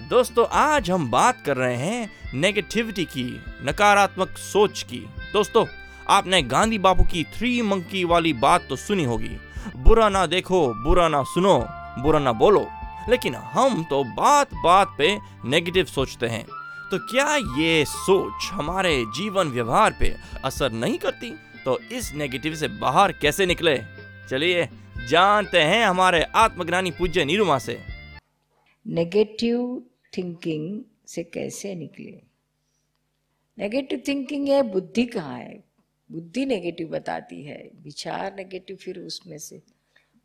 दोस्तों, आज हम बात कर रहे हैं नेगेटिविटी की, नकारात्मक सोच की। दोस्तों, आपने गांधी बापू की थ्री मंकी वाली बात तो सुनी होगी। बुरा ना देखो, बुरा ना सुनो, बुरा ना बोलो। लेकिन हम तो बात बात पे नेगेटिव सोचते हैं। तो क्या ये सोच हमारे जीवन व्यवहार पे असर नहीं करती? तो इस नेगेटिव से बाहर कैसे निकले? चलिए, जानते हैं हमारे आत्मज्ञानी पूज्य निरुमा से। नेगेटिव थिंकिंग से कैसे निकले? नेगेटिव थिंकिंग है बुद्धि कहाँ है? बुद्धि नेगेटिव बताती है विचार नेगेटिव फिर उसमें से।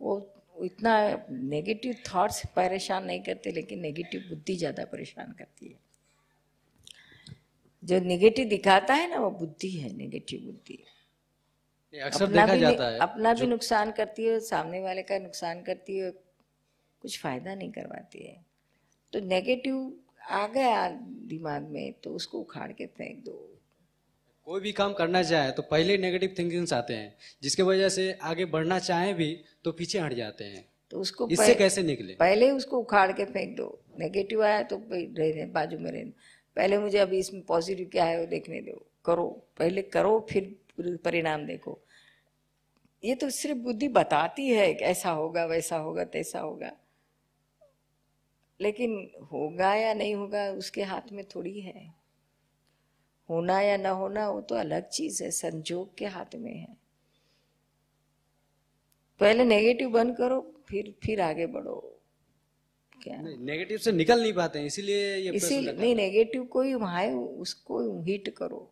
वो इतना नेगेटिव थॉट्स परेशान नहीं करते लेकिन नेगेटिव बुद्धि ज़्यादा परेशान करती है। जो नेगेटिव दिखाता है ना वो बुद्धि है नेगेटिव बुद्धि। अक्सर देखा भी जाता है अपना भी नुकसान करती है सामने वाले का नुकसान करती है कुछ फ़ायदा नहीं करवाती है। तो नेगेटिव आ गया दिमाग में तो उसको उखाड़ के फेंक दो। कोई भी काम करना चाहे तो पहले नेगेटिव थिंकिंग्स आते हैं। जिसके वजह से आगे बढ़ना चाहे भी तो पीछे हट जाते हैं। तो उसको इससे कैसे निकले? पहले उसको उखाड़ के फेंक दो। नेगेटिव आया तो रहने बाजू में रहने पहले मुझे अभी इसमें पॉजिटिव क्या है वो देखने दो। करो। पहले करो फिर परिणाम देखो। ये तो सिर्फ़ बुद्धि बताती है ऐसा होगा वैसा होगा तैसा होगा। लेकिन होगा या नहीं होगा उसके हाथ में थोड़ी है। होना या ना होना वो तो अलग चीज़ है संजोग के हाथ में है। पहले नेगेटिव बंद करो फिर फिर आगे बढ़ो। क्या? नेगेटिव से निकल नहीं पाते इसीलिए ये इसी नहीं नेगेटिव को ही है उसको हिट करो।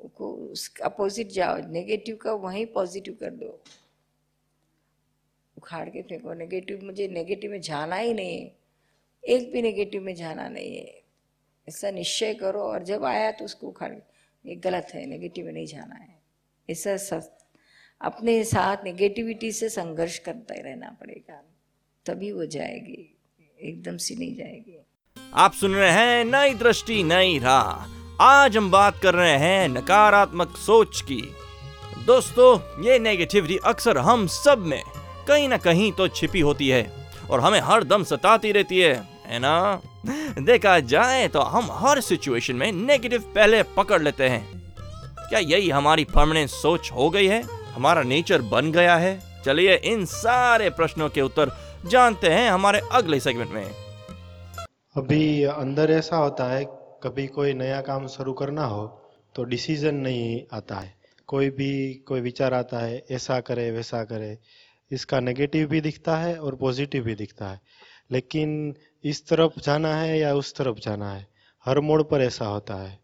उसको अपोजिट जाओ नेगेटिव का वहीं पॉजिटिव कर दो। उखाड़ के फेंको। नेगेटिव मुझे नेगेटिव में जाना ही नहीं। है एक भी नेगेटिव में जाना नहीं है। ऐसा निश्चय करो और जब आया तो उसको उखाड़ ये गलत है नेगेटिव में नहीं जाना है। ऐसा स- अपने साथ नेगेटिविटी से संघर्ष करता ही रहना पड़ेगा। तभी वो जाएगी, एकदम से नहीं जाएगी। आप सुन रहे हैं नई दृष्टि, नई राह। आज हम बात कर रहे हैं नकारात्मक सोच की। दोस्तों, ये नेगेटिविटी अक्सर हम सब में कहीं ना कहीं तो छिपी होती है। और हमें हर दम सताती रहती है है ना? देखा जाए तो हम हर सिचुएशन में नेगेटिव पहले पकड़ लेते हैं। क्या यही हमारी परमानेंट सोच हो गई है? हमारा नेचर बन गया है। चलिए इन सारे प्रश्नों के उत्तर जानते हैं हमारे अगले सेगमेंट में। अभी अंदर ऐसा होता है, कभी कोई नया काम शुरू करना हो तो डिसीज़न नहीं आता है। कोई भी कोई विचार आता है, ऐसा करे, वैसा करे। इसका नेगेटिव भी दिखता है और पॉजिटिव भी दिखता है। लेकिन इस तरफ़ जाना है या उस तरफ़ जाना है? हर मोड़ पर ऐसा होता है।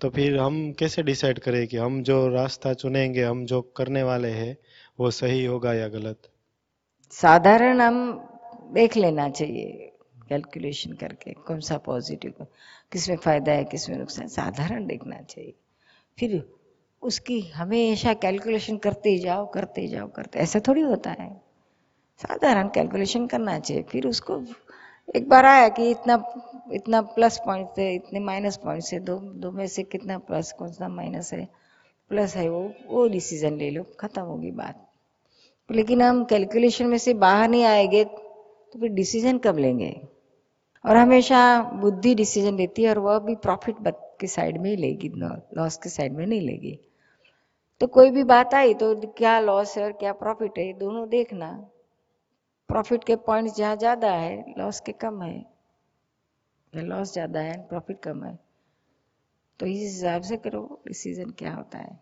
तो फिर हम कैसे डिसाइड करें कि हम जो रास्ता चुनेंगे, हम जो करने वाले हैं, वो सही होगा या गलत? साधारण हम देख लेना चाहिए कैलकुलेशन करके कौन सा पॉजिटिव किसमें फ़ायदा है किसमें नुकसान। साधारण देखना चाहिए। फिर उसकी हमेशा कैलकुलेशन करते जाओ करते जाओ, करते। ऐसा थोड़ी होता है। साधारण कैलकुलेशन करना चाहिए। फिर उसको एक बार आया कि इतना इतना प्लस पॉइंट से, इतने माइनस पॉइंट से, दो दो में से कितना प्लस कौन सा माइनस है? प्लस है वो वो डिसीज़न ले लो, खत्म होगी बात। लेकिन हम कैलकुलेशन में से बाहर नहीं आएँगे तो फिर डिसीज़न कब लेंगे? और हमेशा बुद्धि डिसीज़न लेती है और वह भी प्रॉफिट के साइड में ही लेगी लॉस के साइड में नहीं लेगी। तो कोई भी बात आई तो क्या लॉस है और क्या प्रॉफिट है दोनों देखना। प्रॉफिट के पॉइंट्स जहाँ ज़्यादा है लॉस के कम है। लॉस ज़्यादा है प्रॉफिट कम है। तो इस हिसाब से करो डिसीज़न क्या होता है।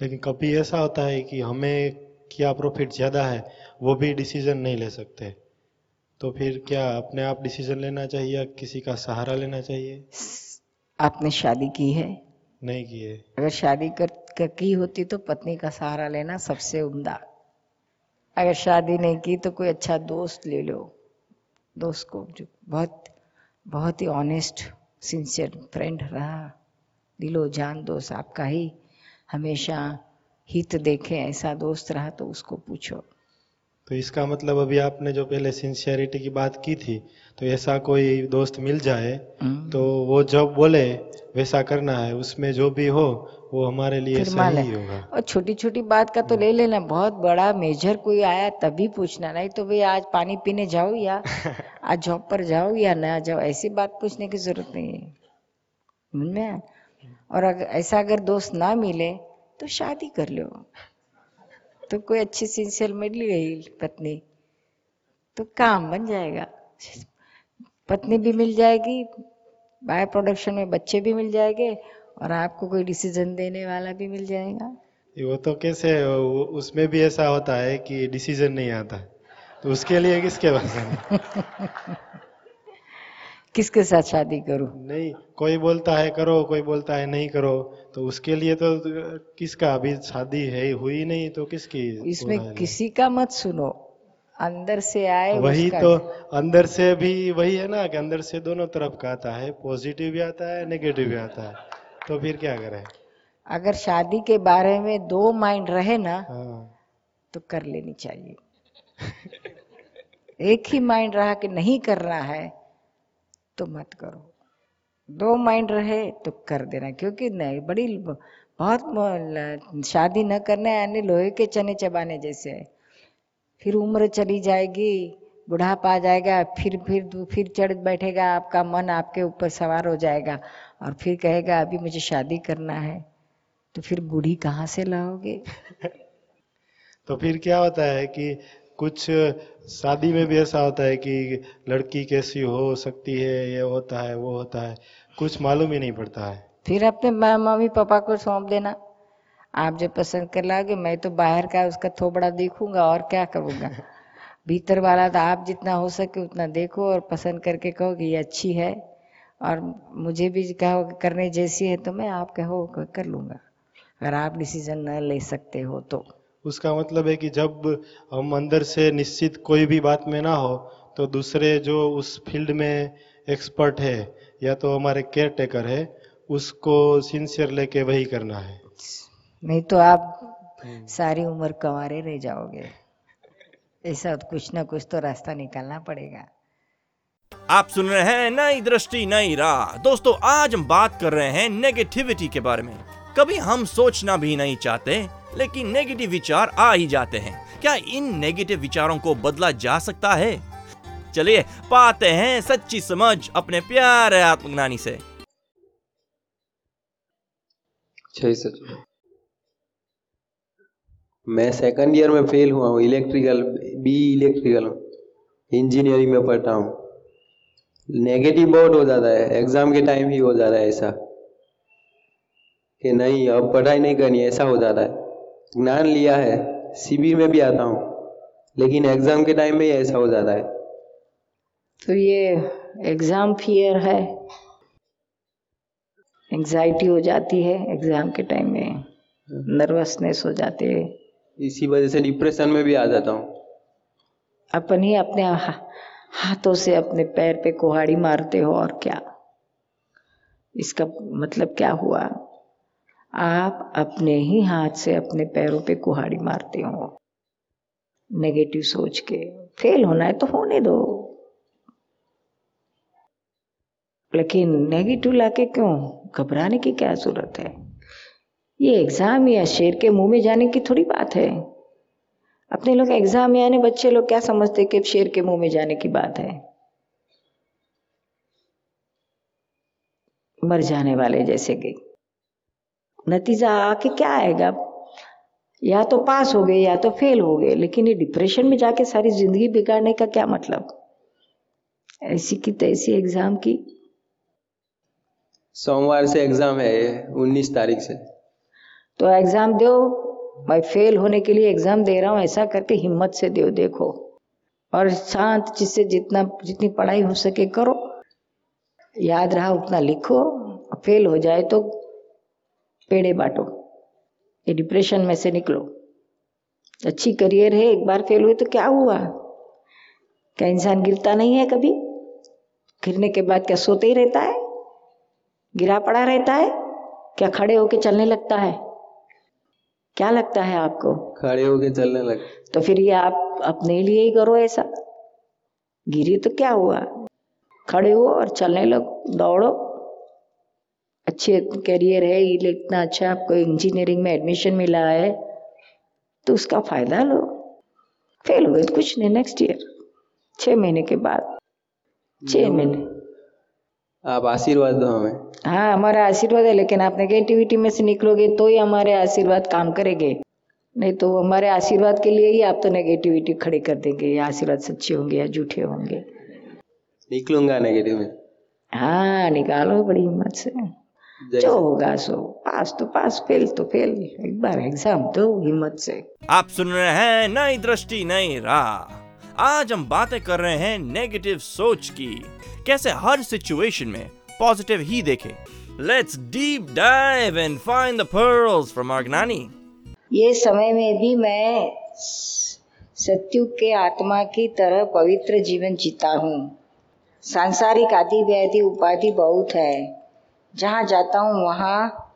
लेकिन कभी ऐसा होता है कि हमें क्या प्रॉफिट ज़्यादा है वो भी डिसीज़न नहीं ले सकते। तो फिर क्या अपने आप डिसीज़न लेना चाहिए या किसी का सहारा लेना चाहिए? आपने शादी की है नहीं किए। अगर शादी कर, कर की होती तो पत्नी का सहारा लेना सबसे उम्दा। अगर शादी नहीं की तो कोई अच्छा दोस्त ले लो। दोस्त को जो बहुत बहुत ही ऑनेस्ट सिंसियर फ्रेंड रहा। दिलो जान दोस्त आपका ही। हमेशा हित देखे ऐसा दोस्त रहा तो उसको पूछो। तो इसका मतलब अभी आपने जो पहले सिंसियरिटी की बात की थी तो ऐसा कोई दोस्त मिल जाए हम्म। तो वो जब बोले वैसा करना है उसमें जो भी हो वो हमारे लिए सही। होगा और छोटी छोटी बात का तो ले लेना बहुत बड़ा मेजर कोई आया तभी पूछना नहीं तो भाई आज पानी पीने जाओ या आज जॉब पर जाओ या ना जाओ ऐसी बात पूछने की ज़रूरत नहीं है? और अगर ऐसा अगर दोस्त ना मिले तो शादी कर लो तो कोई अच्छी सिंसियर मिल गई पत्नी। तो काम बन जाएगा। पत्नी भी मिल जाएगी बाय प्रोडक्शन में बच्चे भी मिल जाएँगे और आपको कोई डिसीज़न देने वाला भी मिल जाएगा। वो तो कैसे उसमें भी ऐसा होता है कि डिसीज़न नहीं आता। तो उसके लिए किसके पास? किसके साथ शादी करूँ? नहीं कोई बोलता है करो कोई बोलता है नहीं करो तो उसके लिए तो किसका? अभी शादी है हुई नहीं तो किसकी इसमें किसी का मत सुनो। अंदर से आए वही उसका- तो अंदर से भी वही है ना कि अंदर से दोनों तरफ़ का आता है पॉजिटिव भी आता है नेगेटिव भी आता है तो फिर क्या करें? अगर शादी के बारे में दो माइंड रहे ना हाँ। तो कर लेनी चाहिए। एक ही माइंड रहा कि नहीं करना है तो मत करो। दो माइंड रहे तो कर देना, क्योंकि नहीं, बड़ी बहुत शादी न करना यानी लोहे के चने चबाने जैसे है। फिर उम्र चली जाएगी, बुढ़ापा आ जाएगा, फिर फिर फिर चढ़ बैठेगा, आपका मन आपके ऊपर सवार हो जाएगा और फिर कहेगा, अभी मुझे शादी करना है। तो फिर बूढ़ी कहाँ से लाओगे? तो फिर क्या होता है कि कुछ शादी में भी ऐसा होता है कि लड़की कैसी हो सकती है ये होता है वो होता है। कुछ मालूम ही नहीं पड़ता है। फिर अपने मम्मी पापा को सौंप देना। आप जो पसंद कर लाओगे मैं तो बाहर का उसका थोबड़ा देखूँगा और क्या करूँगा? भीतर वाला तो आप जितना हो सके उतना देखो और पसंद करके कहो कि ये अच्छी है। और मुझे भी कहो करने जैसी है तो मैं आप कहो कर लूँगा। अगर आप डिसीज़न न ले सकते हो तो। उसका मतलब है कि जब हम अंदर से निश्चित कोई भी बात में ना हो तो दूसरे जो उस फ़ील्ड में एक्सपर्ट है या तो हमारे केयर टेकर है उसको सिंसियर लेके वही करना है। नहीं तो आप सारी उम्र कंवारे रह जाओगे। ऐसा कुछ ना कुछ तो रास्ता निकालना पड़ेगा। आप सुन रहे हैं नई दृष्टि नई राह। दोस्तों आज हम बात कर रहे हैं नेगेटिविटी के बारे में। कभी हम सोचना भी नहीं चाहते लेकिन नेगेटिव विचार आ ही जाते हैं। क्या इन नेगेटिव विचारों को बदला जा सकता है? चलिए, पाते हैं सच्ची समझ अपने प्यारे आत्मज्ञानी से। जय सचिन मैं सेकंड ईयर में फेल हुआ हूँ इलेक्ट्रिकल बी इलेक्ट्रिकल इंजीनियरिंग में पढ़ता हूँ। नेगेटिव बहुत हो जाता है एग्ज़ाम के टाइम ही हो जाता है ऐसा। कि नहीं, अब पढ़ाई नहीं करनी, ऐसा हो जाता है। ज्ञान लिया है शिविर में भी आता हूँ लेकिन एग्ज़ाम के टाइम में ऐसा हो जाता है। तो ये एग्ज़ाम फियर है एंजाइटी हो जाती है एग्ज़ाम के टाइम में नर्वसनेस हो जाती है। इसी वजह से डिप्रेशन में भी आ जाता हूँ। अपन ही अपने हाथों से अपने पैर पे कुहाड़ी मारते हो और क्या? इसका मतलब क्या हुआ? आप अपने ही हाथ से अपने पैरों पे कुहाड़ी मारते हो। नेगेटिव सोच के। फेल होना है तो होने दो। लेकिन नेगेटिव लाके क्यों? घबराने की क्या ज़रूरत है? ये एग्ज़ाम या शेर के मुँह में जाने की थोड़ी बात है। अपने लोग एग्ज़ाम आने, बच्चे लोग क्या समझते कि शेर के मुँह में जाने की बात है? मर जाने वाले जैसे कि नतीजा आके क्या आएगा? या तो पास हो गए या तो फेल हो गए लेकिन ये डिप्रेशन में जाके सारी ज़िंदगी बिगाड़ने का क्या मतलब? ऐसी की तैसी एग्ज़ाम की। सोमवार से एग्ज़ाम है उन्नीस तारीख से। तो एग्ज़ाम दो मैं फेल होने के लिए एग्ज़ाम दे रहा हूँ ऐसा करके हिम्मत से दो देखो। और शांत जिससे जितना जितनी पढ़ाई हो सके करो। याद रहा उतना लिखो। फेल हो जाए तो पेड़े बांटो। ये डिप्रेशन में से निकलो। अच्छी करियर है एक बार फेल हुए तो क्या हुआ? क्या इंसान गिरता नहीं है कभी? गिरने के बाद क्या सोते ही रहता है? गिरा पड़ा रहता है? क्या खड़े होके चलने लगता है? क्या लगता है आपको? खड़े होके चलने लग तो फिर ये आप अपने लिए ही करो ऐसा। गिरी तो क्या हुआ? खड़े हो और चलने लगो दौड़ो। अच्छे करियर है ये इतना अच्छा आपको इंजीनियरिंग में एडमिशन मिला है तो उसका फ़ायदा लो। फेल हुए कुछ नहीं नेक्स्ट ईयर छह महीने के बाद। छह महीने। आप आशीर्वाद दो हमें। हाँ हमारा आशीर्वाद है लेकिन आप नेगेटिविटी में से निकलोगे तो ही हमारे आशीर्वाद काम करेंगे। नहीं तो हमारे आशीर्वाद के लिए ही आप तो नेगेटिविटी खड़ी कर देंगे ये आशीर्वाद सच्चे होंगे या झूठे होंगे। निकलूँगा नेगेटिव में। हाँ निकालो बड़ी हिम्मत से। जो होगा सो। पास तो पास फेल तो फेल। एक बार एग्ज़ाम दो हिम्मत से। आप सुन रहे हैं नई दृष्टि नई राह। आज हम बातें कर रहे हैं नेगेटिव सोच की। कैसे हर सिचुएशन में पॉजिटिव ही देखें। Let's deep dive and find the pearls from ज्ञानी ये समय में भी मैं सत्युग के आत्मा की तरह पवित्र जीवन जीता हूँ। सांसारिक आदि व्याधि उपाधि बहुत है। जहाँ जाता हूँ वहाँ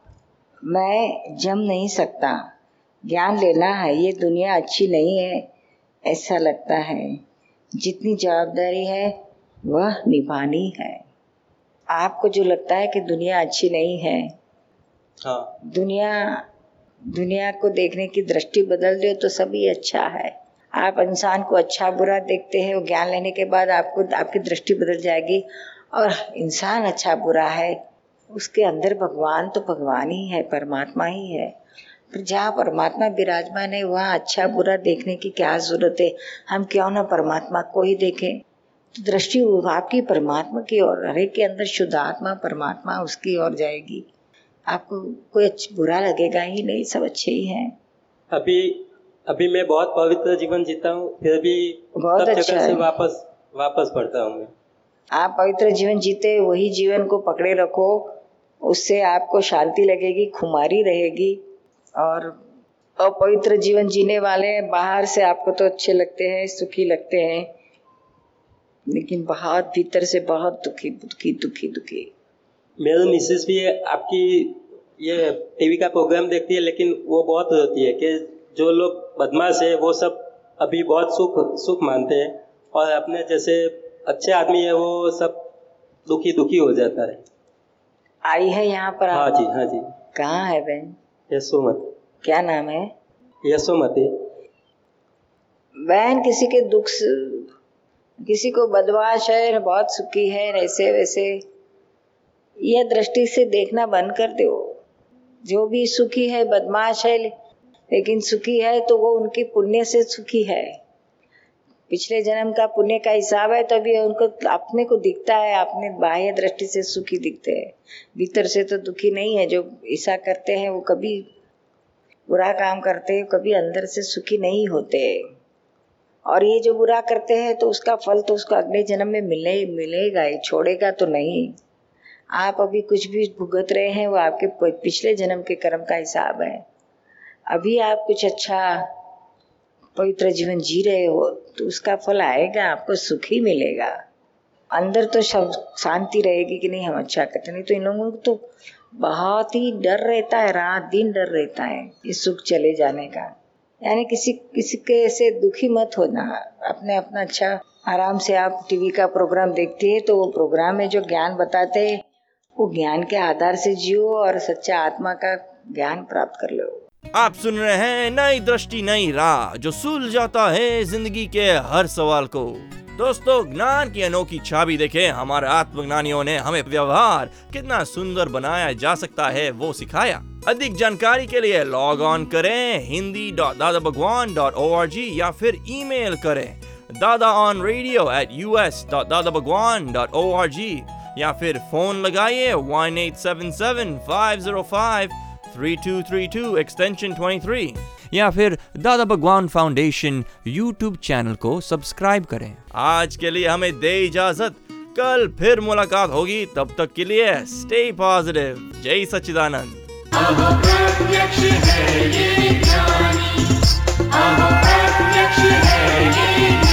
मैं जम नहीं सकता। ज्ञान लेना है ये दुनिया अच्छी नहीं है ऐसा लगता है। जितनी जवाबदारी है वह निभानी है। आपको जो लगता है कि दुनिया अच्छी नहीं है हाँ। दुनिया दुनिया को देखने की दृष्टि बदल दो तो सभी अच्छा है। आप इंसान को अच्छा बुरा देखते हैं वो ज्ञान लेने के बाद आपको आपकी दृष्टि बदल जाएगी और इंसान अच्छा बुरा है। उसके अंदर भगवान तो भगवान ही है परमात्मा ही है। फिर जहाँ परमात्मा विराजमान है वहाँ अच्छा बुरा देखने की क्या ज़रूरत है? हम क्यों ना परमात्मा को ही देखें? तो दृष्टि आपकी परमात्मा की ओर हरे के अंदर शुद्ध आत्मा परमात्मा उसकी ओर जाएगी। आपको कोई बुरा लगेगा ही नहीं सब अच्छे ही हैं। अभी अभी मैं बहुत पवित्र जीवन जीता हूँ फिर भी बहुत अच्छा से है। वापस वापस पढ़ता हूँ मैं। आप पवित्र जीवन जीते वही जीवन को पकड़े रखो उससे आपको शांति लगेगी, खुमारी रहेगी और अपवित्र जीवन जीने वाले बाहर से आपको तो अच्छे लगते हैं, सुखी लगते हैं, लेकिन बहुत भीतर से बहुत दुखी दुखी दुखी दुखी। मेरी मिसेस भी आपकी ये टीवी का प्रोग्राम देखती है, लेकिन वो बहुत होती है कि जो लोग बदमाश है, वो सब अभी बहुत सुख सुख मानते हैं और अपने जैसे अच्छे आदमी है, वो सब दुखी दुखी हो जाता है। आई है यहाँ पर हाँ जी हाँ जी। कहाँ है बहन? यशोमती क्या नाम है? यशोमती बहन किसी के दुख किसी को बदमाश है न बहुत सुखी है न ऐसे वैसे। यह दृष्टि से देखना बंद कर दो। जो भी सुखी है बदमाश है लेकिन सुखी है तो वो उनके पुण्य से सुखी है। पिछले जन्म का पुण्य का हिसाब है, तभी उनको, अपने को दिखता है, अपने बाह्य दृष्टि से सुखी दिखते हैं। भीतर से तो दुखी नहीं है, जो ऐसा करते हैं, वो कभी बुरा काम करते हैं, कभी अंदर से सुखी नहीं होते। और ये जो बुरा करते हैं तो उसका फल तो उसको अगले जन्म में मिले मिलेगा ही, छोड़ेगा तो नहीं। आप अभी कुछ भी भुगत रहे हैं, वो आपके पिछले जन्म के कर्म का हिसाब है। अभी आप कुछ अच्छा पवित्र जीवन जी रहे हो तो उसका फल आएगा, आपको सुख ही मिलेगा। अंदर तो सब शांति रहेगी कि नहीं, हम अच्छा करते नहीं तो इन लोगों को तो बहुत ही डर रहता है, रात दिन डर रहता है इस सुख चले जाने का। यानी किसी किसी के ऐसे दुखी मत होना। अपने अपना अच्छा आराम से आप टीवी का प्रोग्राम देखते हैं तो वो प्रोग्राम में जो ज्ञान बताते हैं, वो ज्ञान के आधार से जियो और सच्चा आत्मा का ज्ञान प्राप्त कर लो। आप सुन रहे हैं नई दृष्टि, नई राह, जो सुल जाता है ज़िंदगी के हर सवाल को। दोस्तों, ज्ञान की अनोखी छवि देखे। हमारे आत्मज्ञानियों ने हमें व्यवहार कितना सुंदर बनाया जा सकता है, वो सिखाया। अधिक जानकारी के लिए लॉग ऑन करें, Hindi dot Dada Bhagwan dot O R G या फिर ईमेल करें। Dada on radio at U S dot Dada Bhagwan dot O R G या फिर फ़ोन लगाइए one eight seven seven five zero five 3232 extension 23 या फिर Dada Bhagwan foundation YouTube channel को subscribe करें। आज के लिए हमें दे इजाज़त। कल फिर मुलाकात होगी। तब तक के लिए स्टे पॉजिटिव जय सच्चिदानंद। है ये